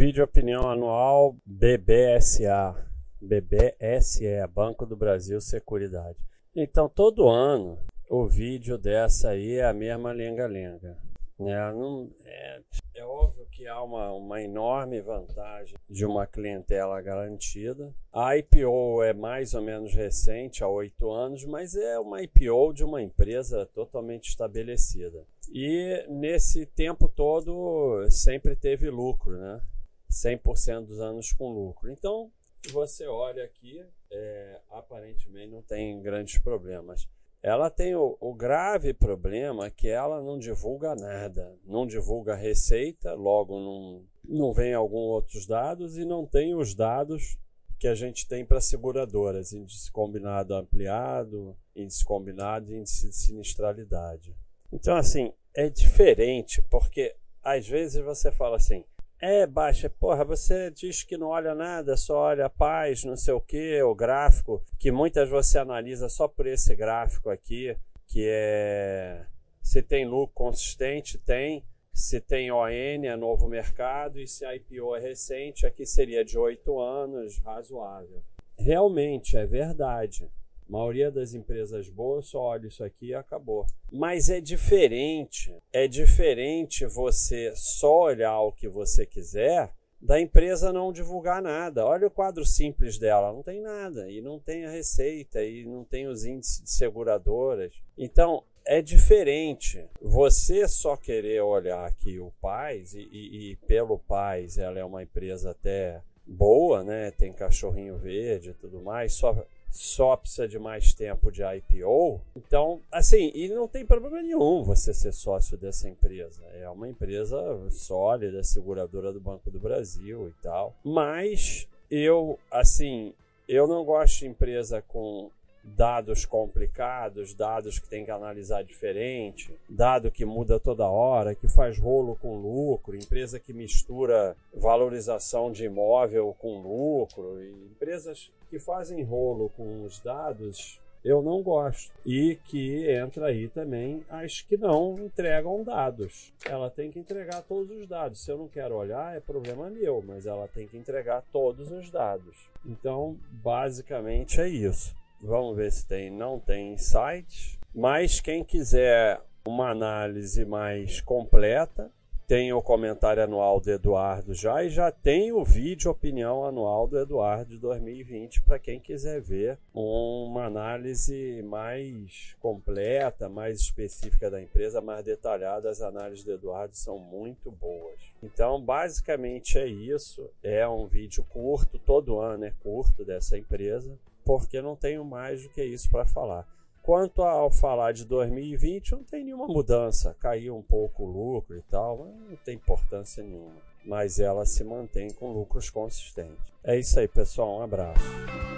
Vídeo opinião anual BBSA. BBSE, Banco do Brasil Seguridade. Então, todo ano, o vídeo dessa aí é a mesma lenga-lenga. É, é, é, óbvio que há uma, uma enorme vantagem de uma clientela garantida. A IPO é mais ou menos recente, há oito anos, mas é uma IPO de uma empresa totalmente estabelecida. E nesse tempo todo sempre teve lucro, né? 100% dos anos com lucro. Então, você olha aqui, é, aparentemente não tem grandes problemas. Ela tem o, o, grave problema que ela não divulga nada, não divulga receita, logo não, não vem alguns outros dados e não tem os dados que a gente tem para seguradoras, índice combinado ampliado, índice combinado e índice de sinistralidade. Então, assim, é diferente, porque às vezes você fala assim, é, Baixa, porra, você diz que não olha nada, só olha paz, não sei o que, o gráfico, que muitas você analisa só por esse gráfico aqui, que é se tem lucro consistente, tem, se tem ON é novo mercado e se a IPO é recente, aqui seria de oito anos, razoável. Realmente é verdade. A maioria das empresas boas só olha isso aqui e acabou. Mas é diferente. É diferente você só olhar o que você quiser da empresa não divulgar nada. Olha o quadro simples dela, não tem nada, e não tem a receita, e não tem os índices de seguradoras. Então, é diferente você só querer olhar aqui o Paz, e, e, e pelo Paz ela é uma empresa até boa, né? Tem cachorrinho verde e tudo mais, só só precisa de mais tempo de IPO. Então, assim, e não tem problema nenhum você ser sócio dessa empresa. É uma empresa sólida, seguradora do Banco do Brasil e tal. Mas eu, assim, eu não gosto de empresa com dados complicados, dados que tem que analisar diferente, dado que muda toda hora, que faz rolo com lucro, empresa que mistura valorização de imóvel com lucro, empresas que fazem rolo com os dados eu não gosto. E que entra aí também as que não entregam dados. Ela tem que entregar todos os dados. Se eu não quero olhar, é problema meu, mas ela tem que entregar todos os dados. Então, basicamente é isso. Vamos ver se tem. Não tem insights. Mas quem quiser uma análise mais completa, tem o comentário anual do Eduardo já e já tem o vídeo opinião anual do Eduardo de 2020 para quem quiser ver uma análise mais completa, mais específica da empresa, mais detalhada. As análises do Eduardo são muito boas. Então, basicamente é isso. É um vídeo curto, todo ano é curto dessa empresa porque não tenho mais do que isso para falar. Quanto ao falar de 2020, não tem nenhuma mudança. Caiu um pouco o lucro e tal, mas não tem importância nenhuma. Mas ela se mantém com lucros consistentes. É isso aí, pessoal. Um abraço.